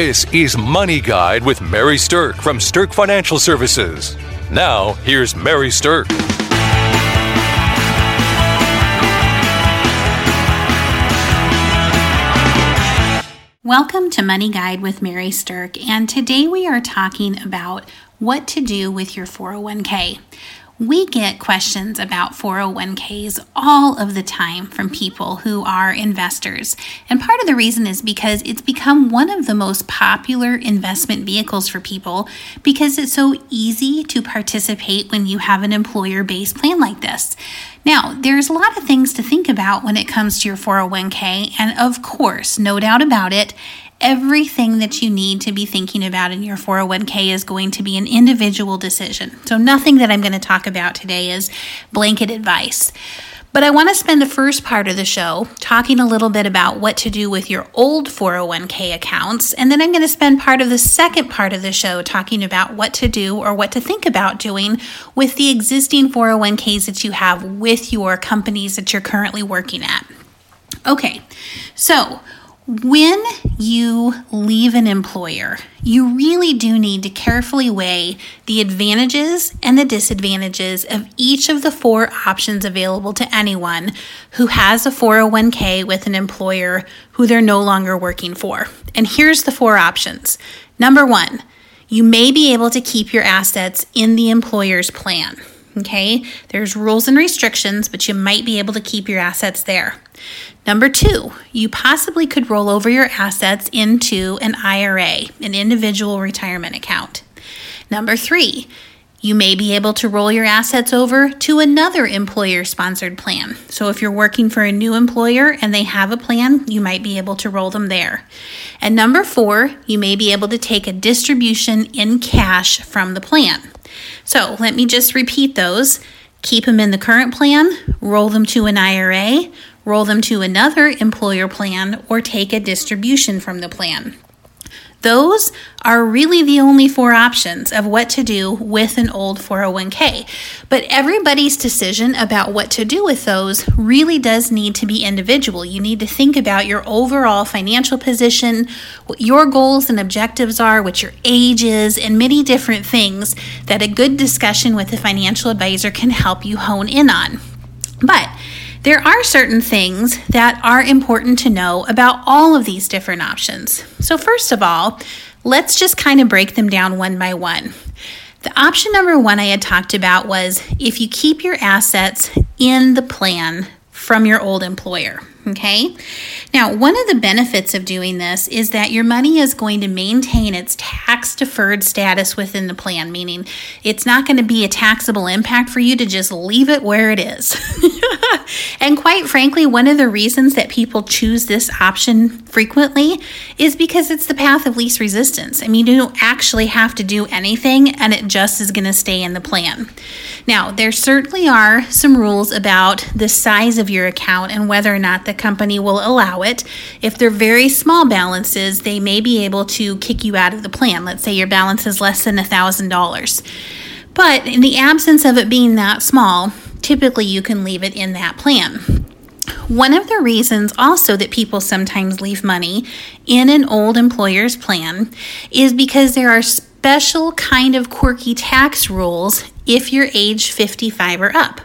This is Money Guide with Mary Stirk from Stirk Financial Services. Now, here's Mary Stirk. Welcome to Money Guide with Mary Stirk, and today we are talking about what to do with your 401k. We get questions about 401ks all of the time from people who are investors. And part of the reason is because it's become one of the most popular investment vehicles for people because it's so easy to participate when you have an employer based plan like this. Now, there's a lot of things to think about when it comes to your 401k, and of course, no doubt about it, everything that you need to be thinking about in your 401k is going to be an individual decision. So, nothing that I'm going to talk about today is blanket advice. But I want to spend the first part of the show talking a little bit about what to do with your old 401k accounts. And then I'm going to spend part of the second part of the show talking about what to do or what to think about doing with the existing 401ks that you have with your companies that you're currently working at. Okay, so when you leave an employer, you really do need to carefully weigh the advantages and the disadvantages of each of the four options available to anyone who has a 401k with an employer who they're no longer working for. And here's the four options. Number one, you may be able to keep your assets in the employer's plan. Okay, there's rules and restrictions, but you might be able to keep your assets there. Number two, you possibly could roll over your assets into an IRA, an individual retirement account. Number three, you may be able to roll your assets over to another employer sponsored plan. So, if you're working for a new employer and they have a plan, you might be able to roll them there. And number four, you may be able to take a distribution in cash from the plan. So let me just repeat those. Keep them in the current plan, roll them to an IRA, roll them to another employer plan, or take a distribution from the plan. Those are really the only four options of what to do with an old 401k. But everybody's decision about what to do with those really does need to be individual. You need to think about your overall financial position, what your goals and objectives are, what your age is, and many different things that a good discussion with a financial advisor can help you hone in on. But there are certain things that are important to know about all of these different options. So, first of all, let's just kind of break them down one by one. The option number one I had talked about was if you keep your assets in the plan from your old employer. Okay. Now, one of the benefits of doing this is that your money is going to maintain its tax deferred status within the plan, meaning it's not going to be a taxable impact for you to just leave it where it is. and quite frankly, one of the reasons that people choose this option frequently is because it's the path of least resistance. I mean, you don't actually have to do anything and it just is going to stay in the plan. Now, there certainly are some rules about the size of your account and whether or not the company will allow it. If they're very small balances, they may be able to kick you out of the plan. Let's say your balance is less than $1,000. But in the absence of it being that small, typically you can leave it in that plan. One of the reasons also that people sometimes leave money in an old employer's plan is because there are special kind of quirky tax rules if you're age 55 or up.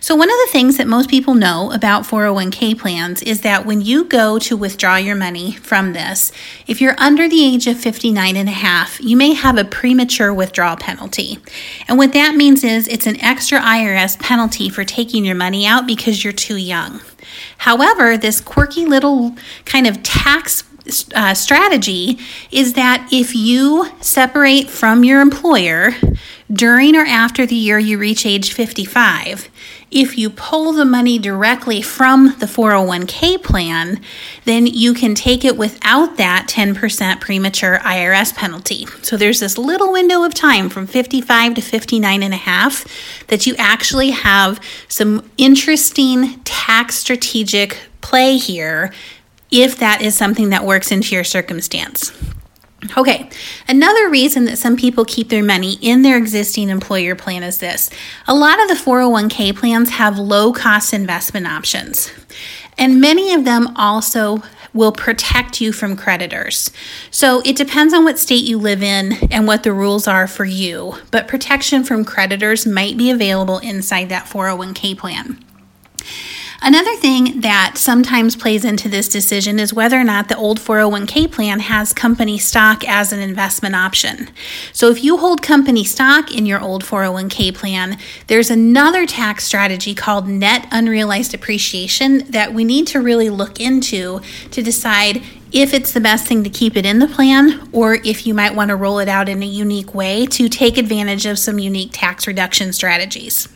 So, one of the things that most people know about 401k plans is that when you go to withdraw your money from this, if you're under the age of 59 and a half, you may have a premature withdrawal penalty. And what that means is it's an extra IRS penalty for taking your money out because you're too young. However, this quirky little kind of tax uh, strategy is that if you separate from your employer during or after the year you reach age 55, if you pull the money directly from the 401k plan, then you can take it without that 10% premature IRS penalty. So there's this little window of time from 55 to 59 and a half that you actually have some interesting tax strategic play here if that is something that works into your circumstance. Okay, another reason that some people keep their money in their existing employer plan is this. A lot of the 401k plans have low cost investment options. And many of them also will protect you from creditors. So it depends on what state you live in and what the rules are for you, but protection from creditors might be available inside that 401k plan. Another thing that sometimes plays into this decision is whether or not the old 401k plan has company stock as an investment option. So, if you hold company stock in your old 401k plan, there's another tax strategy called net unrealized appreciation that we need to really look into to decide if it's the best thing to keep it in the plan or if you might want to roll it out in a unique way to take advantage of some unique tax reduction strategies.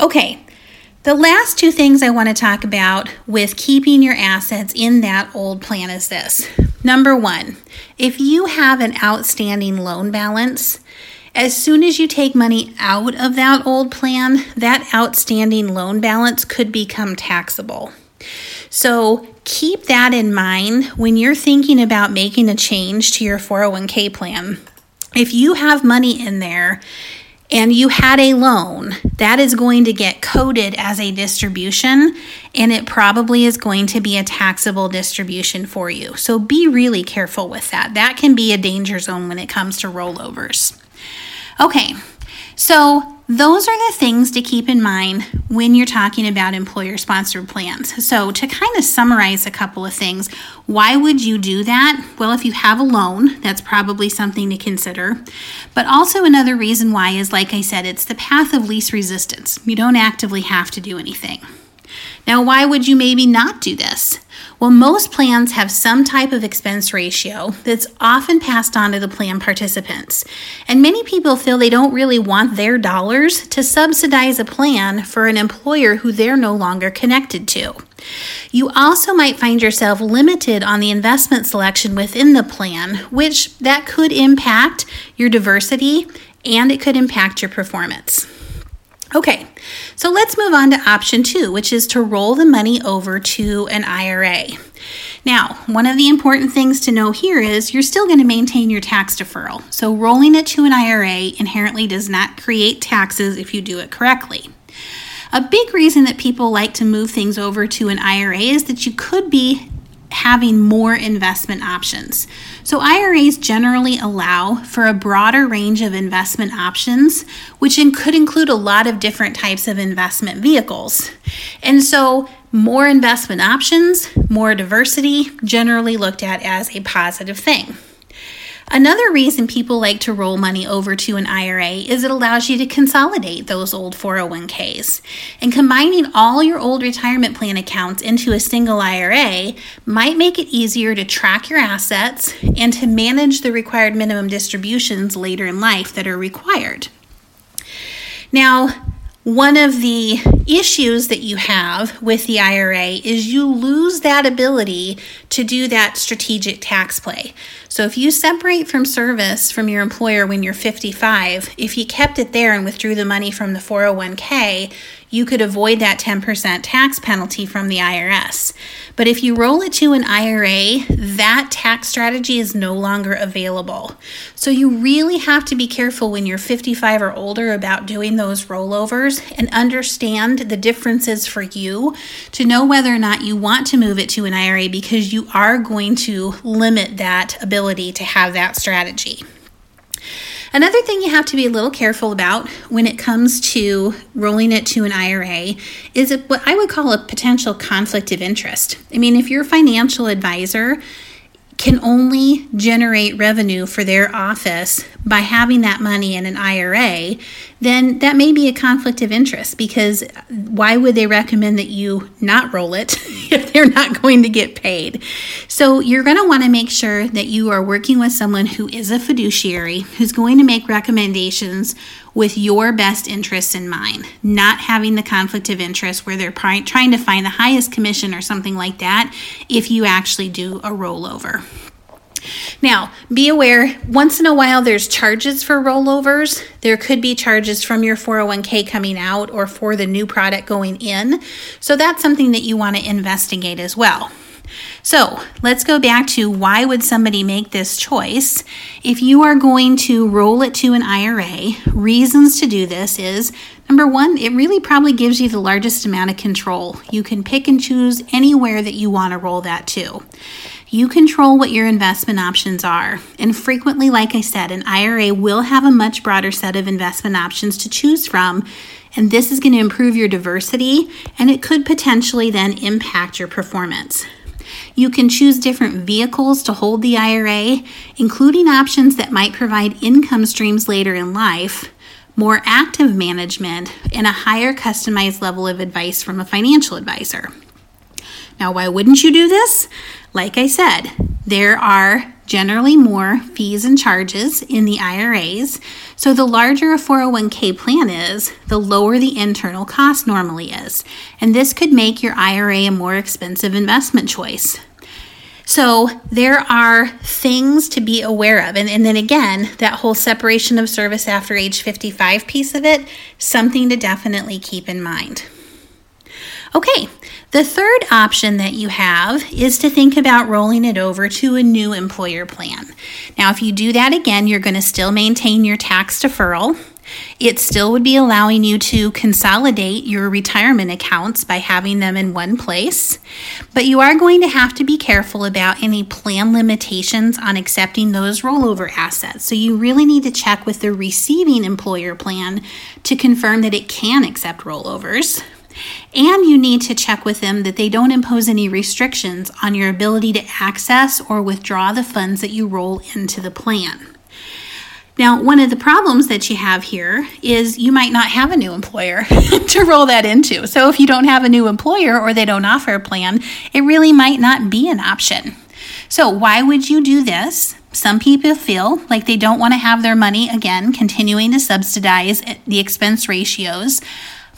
Okay, the last two things I want to talk about with keeping your assets in that old plan is this. Number one, if you have an outstanding loan balance, as soon as you take money out of that old plan, that outstanding loan balance could become taxable. So keep that in mind when you're thinking about making a change to your 401k plan. If you have money in there and you had a loan, that is going to get coded as a distribution and it probably is going to be a taxable distribution for you. So be really careful with that. That can be a danger zone when it comes to rollovers. Okay, so those are the things to keep in mind when you're talking about employer sponsored plans. So, to kind of summarize a couple of things, why would you do that? Well, if you have a loan, that's probably something to consider. But also, another reason why is like I said, it's the path of least resistance. You don't actively have to do anything. Now, why would you maybe not do this? Well, most plans have some type of expense ratio that's often passed on to the plan participants. And many people feel they don't really want their dollars to subsidize a plan for an employer who they're no longer connected to. You also might find yourself limited on the investment selection within the plan, which that could impact your diversity and it could impact your performance. Okay, so let's move on to option two, which is to roll the money over to an IRA. Now, one of the important things to know here is you're still going to maintain your tax deferral. So, rolling it to an IRA inherently does not create taxes if you do it correctly. A big reason that people like to move things over to an IRA is that you could be having more investment options. So, IRAs generally allow for a broader range of investment options, which could include a lot of different types of investment vehicles. And so, more investment options, more diversity, generally looked at as a positive thing. Another reason people like to roll money over to an IRA is it allows you to consolidate those old 401ks. And combining all your old retirement plan accounts into a single IRA might make it easier to track your assets and to manage the required minimum distributions later in life that are required. Now, one of the issues that you have with the IRA is you lose that ability to do that strategic tax play. So if you separate from service from your employer when you're 55, if you kept it there and withdrew the money from the 401k, you could avoid that 10% tax penalty from the IRS. But if you roll it to an IRA, that tax strategy is no longer available. So you really have to be careful when you're 55 or older about doing those rollovers and understand the differences for you to know whether or not you want to move it to an IRA because you are going to limit that ability to have that strategy. Another thing you have to be a little careful about when it comes to rolling it to an IRA is what I would call a potential conflict of interest. I mean, if your financial advisor can only generate revenue for their office by having that money in an IRA, then that may be a conflict of interest because why would they recommend that you not roll it if they're not going to get paid? So you're going to want to make sure that you are working with someone who is a fiduciary who's going to make recommendations with your best interests in mind, not having the conflict of interest where they're trying to find the highest commission or something like that if you actually do a rollover. Now, be aware once in a while there's charges for rollovers. There could be charges from your 401k coming out or for the new product going in. So that's something that you want to investigate as well. So let's go back to why would somebody make this choice? If you are going to roll it to an IRA, reasons to do this is number one, it really probably gives you the largest amount of control. You can pick and choose anywhere that you want to roll that to. You control what your investment options are. And frequently, like I said, an IRA will have a much broader set of investment options to choose from. And this is going to improve your diversity and it could potentially then impact your performance. You can choose different vehicles to hold the IRA, including options that might provide income streams later in life, more active management, and a higher customized level of advice from a financial advisor. Now, why wouldn't you do this? Like I said, there are generally more fees and charges in the IRAs. So, the larger a 401k plan is, the lower the internal cost normally is. And this could make your IRA a more expensive investment choice. So, there are things to be aware of. And, and then again, that whole separation of service after age 55 piece of it, something to definitely keep in mind. Okay, the third option that you have is to think about rolling it over to a new employer plan. Now, if you do that again, you're going to still maintain your tax deferral. It still would be allowing you to consolidate your retirement accounts by having them in one place, but you are going to have to be careful about any plan limitations on accepting those rollover assets. So you really need to check with the receiving employer plan to confirm that it can accept rollovers. And you need to check with them that they don't impose any restrictions on your ability to access or withdraw the funds that you roll into the plan. Now, one of the problems that you have here is you might not have a new employer to roll that into. So, if you don't have a new employer or they don't offer a plan, it really might not be an option. So, why would you do this? Some people feel like they don't want to have their money again continuing to subsidize the expense ratios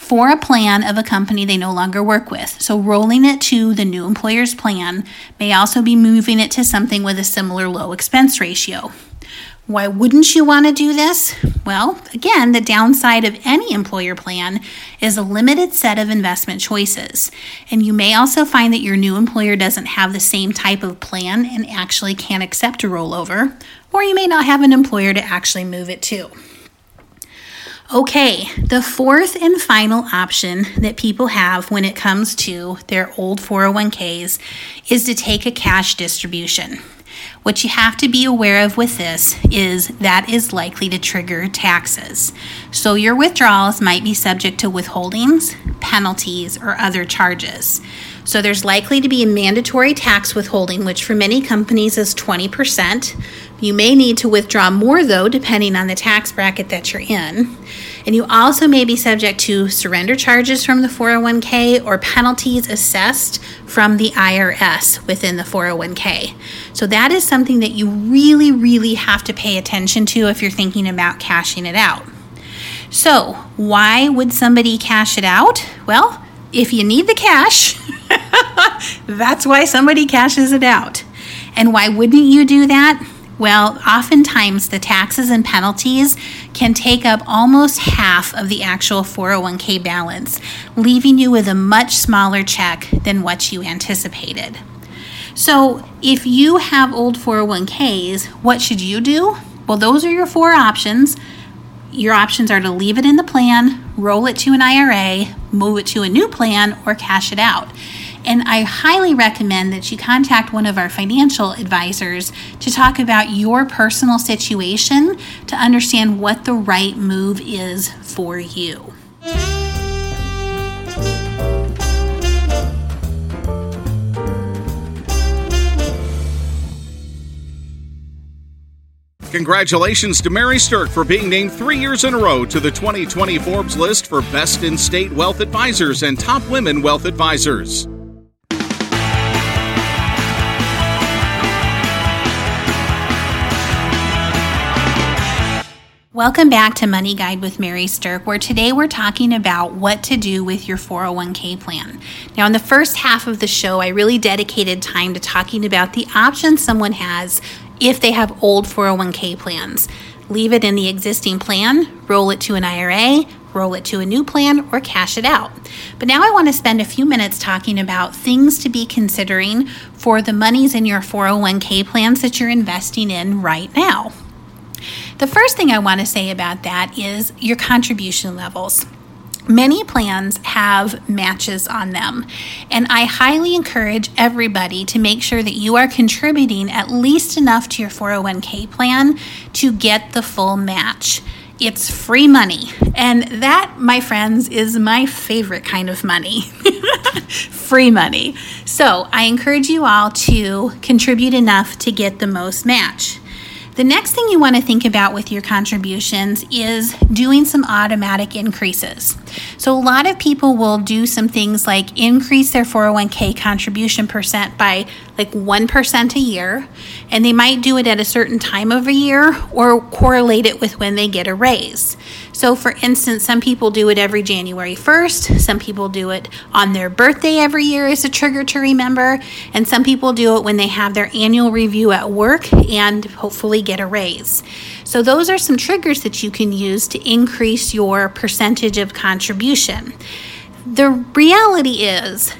for a plan of a company they no longer work with. So, rolling it to the new employer's plan may also be moving it to something with a similar low expense ratio. Why wouldn't you want to do this? Well, again, the downside of any employer plan is a limited set of investment choices. And you may also find that your new employer doesn't have the same type of plan and actually can't accept a rollover, or you may not have an employer to actually move it to. Okay, the fourth and final option that people have when it comes to their old 401ks is to take a cash distribution. What you have to be aware of with this is that is likely to trigger taxes. So your withdrawals might be subject to withholdings, penalties, or other charges. So there's likely to be a mandatory tax withholding, which for many companies is 20%. You may need to withdraw more, though, depending on the tax bracket that you're in. And you also may be subject to surrender charges from the 401k or penalties assessed from the IRS within the 401k. So that is something that you really, really have to pay attention to if you're thinking about cashing it out. So, why would somebody cash it out? Well, if you need the cash, that's why somebody cashes it out. And why wouldn't you do that? Well, oftentimes the taxes and penalties can take up almost half of the actual 401k balance, leaving you with a much smaller check than what you anticipated. So, if you have old 401ks, what should you do? Well, those are your four options. Your options are to leave it in the plan, roll it to an IRA, move it to a new plan, or cash it out. And I highly recommend that you contact one of our financial advisors to talk about your personal situation to understand what the right move is for you. Congratulations to Mary Stirk for being named three years in a row to the 2020 Forbes list for Best in State Wealth Advisors and Top Women Wealth Advisors. Welcome back to Money Guide with Mary Stirk, where today we're talking about what to do with your 401k plan. Now, in the first half of the show, I really dedicated time to talking about the options someone has if they have old 401k plans. Leave it in the existing plan, roll it to an IRA, roll it to a new plan, or cash it out. But now I want to spend a few minutes talking about things to be considering for the monies in your 401k plans that you're investing in right now. The first thing I want to say about that is your contribution levels. Many plans have matches on them, and I highly encourage everybody to make sure that you are contributing at least enough to your 401k plan to get the full match. It's free money, and that, my friends, is my favorite kind of money free money. So I encourage you all to contribute enough to get the most match. The next thing you want to think about with your contributions is doing some automatic increases. So, a lot of people will do some things like increase their 401k contribution percent by like 1% a year, and they might do it at a certain time of a year or correlate it with when they get a raise. So, for instance, some people do it every January 1st, some people do it on their birthday every year as a trigger to remember, and some people do it when they have their annual review at work and hopefully get a raise. So, those are some triggers that you can use to increase your percentage of contribution. The reality is,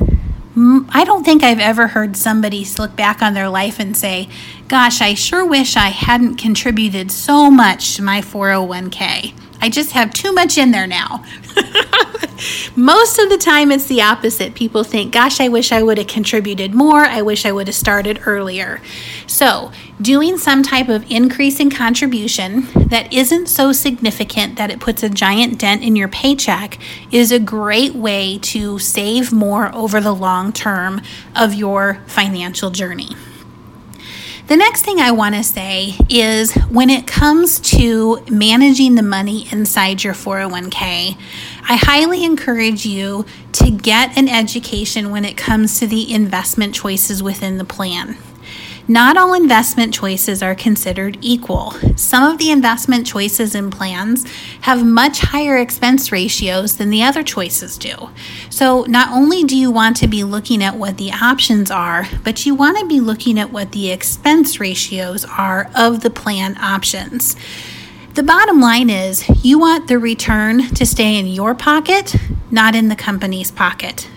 I don't think I've ever heard somebody look back on their life and say, Gosh, I sure wish I hadn't contributed so much to my 401k. I just have too much in there now. Most of the time, it's the opposite. People think, gosh, I wish I would have contributed more. I wish I would have started earlier. So, doing some type of increase in contribution that isn't so significant that it puts a giant dent in your paycheck is a great way to save more over the long term of your financial journey. The next thing I want to say is when it comes to managing the money inside your 401k, I highly encourage you to get an education when it comes to the investment choices within the plan. Not all investment choices are considered equal. Some of the investment choices and plans have much higher expense ratios than the other choices do. So, not only do you want to be looking at what the options are, but you want to be looking at what the expense ratios are of the plan options. The bottom line is you want the return to stay in your pocket, not in the company's pocket.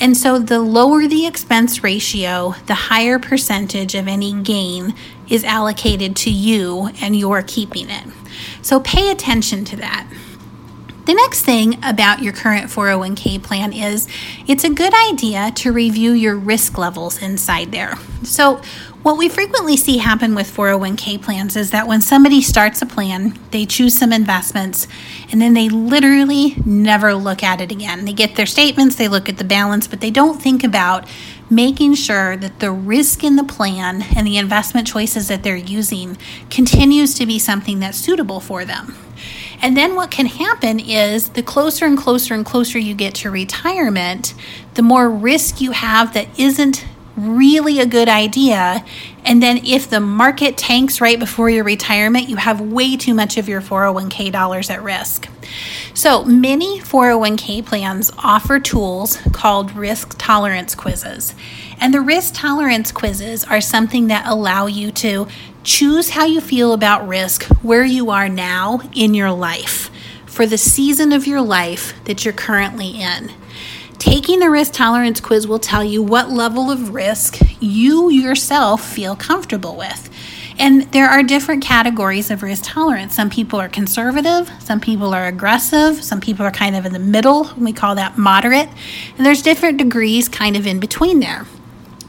And so the lower the expense ratio, the higher percentage of any gain is allocated to you and you're keeping it. So pay attention to that. The next thing about your current 401k plan is it's a good idea to review your risk levels inside there. So, what we frequently see happen with 401k plans is that when somebody starts a plan, they choose some investments, and then they literally never look at it again. They get their statements, they look at the balance, but they don't think about making sure that the risk in the plan and the investment choices that they're using continues to be something that's suitable for them. And then what can happen is the closer and closer and closer you get to retirement, the more risk you have that isn't really a good idea. And then if the market tanks right before your retirement, you have way too much of your 401k dollars at risk. So many 401k plans offer tools called risk tolerance quizzes. And the risk tolerance quizzes are something that allow you to choose how you feel about risk where you are now in your life for the season of your life that you're currently in. Taking the risk tolerance quiz will tell you what level of risk you yourself feel comfortable with. And there are different categories of risk tolerance. Some people are conservative, some people are aggressive, some people are kind of in the middle. We call that moderate. And there's different degrees kind of in between there.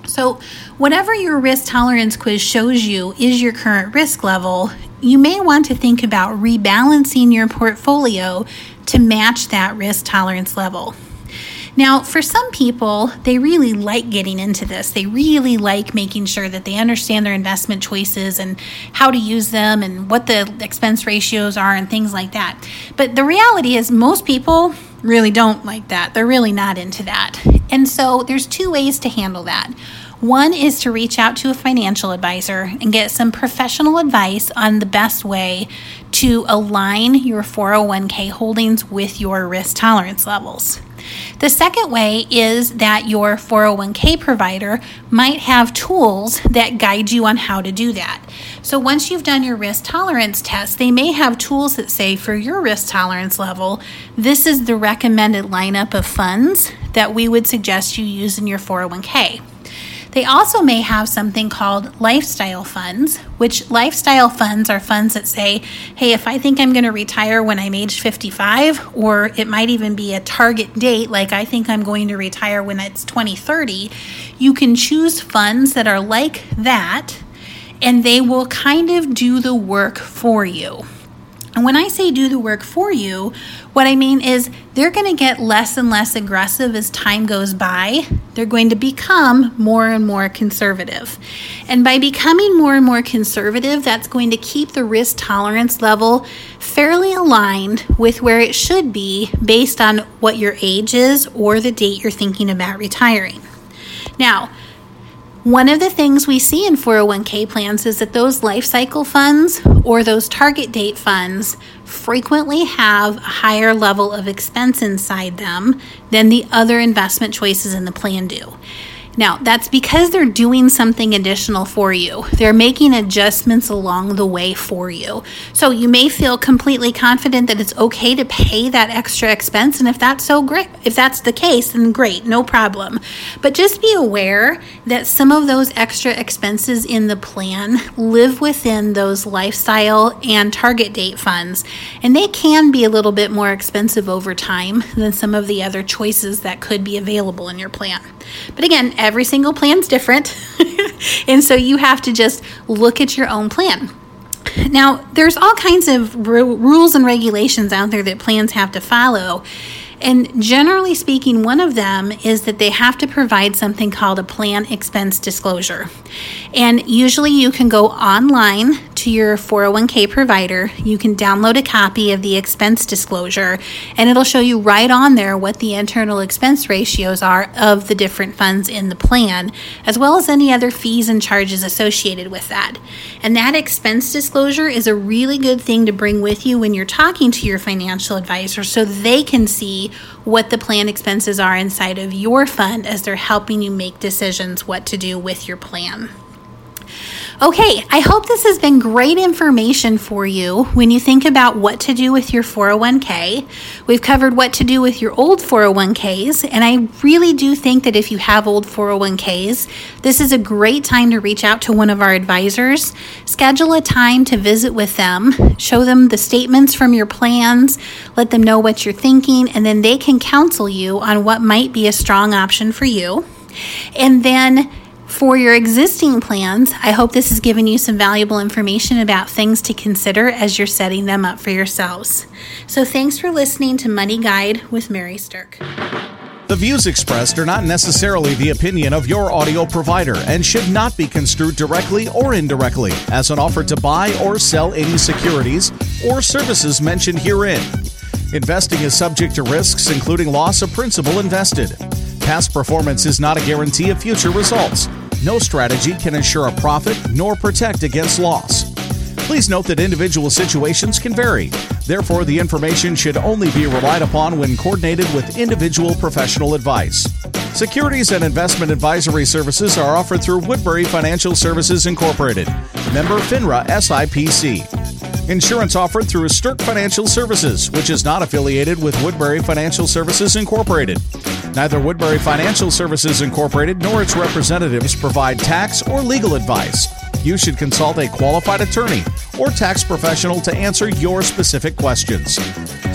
So, whatever your risk tolerance quiz shows you is your current risk level, you may want to think about rebalancing your portfolio to match that risk tolerance level. Now, for some people, they really like getting into this. They really like making sure that they understand their investment choices and how to use them and what the expense ratios are and things like that. But the reality is, most people really don't like that. They're really not into that. And so, there's two ways to handle that. One is to reach out to a financial advisor and get some professional advice on the best way to align your 401k holdings with your risk tolerance levels. The second way is that your 401k provider might have tools that guide you on how to do that. So once you've done your risk tolerance test, they may have tools that say for your risk tolerance level, this is the recommended lineup of funds that we would suggest you use in your 401k. They also may have something called lifestyle funds, which lifestyle funds are funds that say, hey, if I think I'm going to retire when I'm age 55, or it might even be a target date, like I think I'm going to retire when it's 2030, you can choose funds that are like that, and they will kind of do the work for you. And when I say do the work for you, what I mean is they're going to get less and less aggressive as time goes by. They're going to become more and more conservative. And by becoming more and more conservative, that's going to keep the risk tolerance level fairly aligned with where it should be based on what your age is or the date you're thinking about retiring. Now, one of the things we see in 401k plans is that those life cycle funds or those target date funds frequently have a higher level of expense inside them than the other investment choices in the plan do. Now, that's because they're doing something additional for you. They're making adjustments along the way for you. So you may feel completely confident that it's okay to pay that extra expense. And if that's so great, if that's the case, then great, no problem. But just be aware that some of those extra expenses in the plan live within those lifestyle and target date funds. And they can be a little bit more expensive over time than some of the other choices that could be available in your plan. But again, every single plan's different. and so you have to just look at your own plan. Now, there's all kinds of r- rules and regulations out there that plans have to follow. And generally speaking, one of them is that they have to provide something called a plan expense disclosure. And usually you can go online to your 401k provider. You can download a copy of the expense disclosure, and it'll show you right on there what the internal expense ratios are of the different funds in the plan, as well as any other fees and charges associated with that. And that expense disclosure is a really good thing to bring with you when you're talking to your financial advisor so they can what the plan expenses are inside of your fund as they're helping you make decisions what to do with your plan. Okay, I hope this has been great information for you when you think about what to do with your 401k. We've covered what to do with your old 401ks, and I really do think that if you have old 401ks, this is a great time to reach out to one of our advisors. Schedule a time to visit with them, show them the statements from your plans, let them know what you're thinking, and then they can counsel you on what might be a strong option for you. And then for your existing plans, I hope this has given you some valuable information about things to consider as you're setting them up for yourselves. So, thanks for listening to Money Guide with Mary Stirk. The views expressed are not necessarily the opinion of your audio provider and should not be construed directly or indirectly as an offer to buy or sell any securities or services mentioned herein. Investing is subject to risks, including loss of principal invested. Past performance is not a guarantee of future results. No strategy can ensure a profit nor protect against loss. Please note that individual situations can vary. Therefore, the information should only be relied upon when coordinated with individual professional advice. Securities and investment advisory services are offered through Woodbury Financial Services Incorporated, member FINRA SIPC. Insurance offered through Stirk Financial Services, which is not affiliated with Woodbury Financial Services Incorporated. Neither Woodbury Financial Services Incorporated nor its representatives provide tax or legal advice. You should consult a qualified attorney or tax professional to answer your specific questions.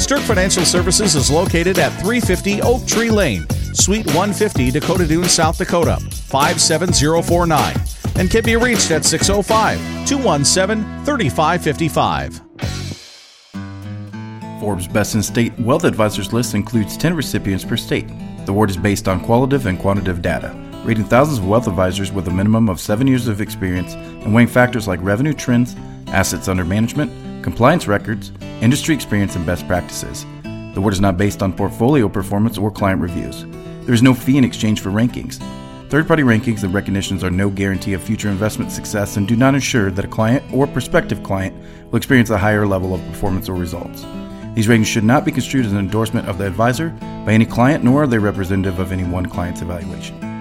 Stirk Financial Services is located at 350 Oak Tree Lane, Suite 150, Dakota Dunes, South Dakota, 57049 and can be reached at 605 217 3555. Forbes Best in State Wealth Advisors list includes 10 recipients per state. The award is based on qualitative and quantitative data, rating thousands of wealth advisors with a minimum of seven years of experience and weighing factors like revenue trends, assets under management, compliance records, industry experience, and best practices. The award is not based on portfolio performance or client reviews. There is no fee in exchange for rankings. Third party rankings and recognitions are no guarantee of future investment success and do not ensure that a client or prospective client will experience a higher level of performance or results. These ratings should not be construed as an endorsement of the advisor by any client, nor are they representative of any one client's evaluation.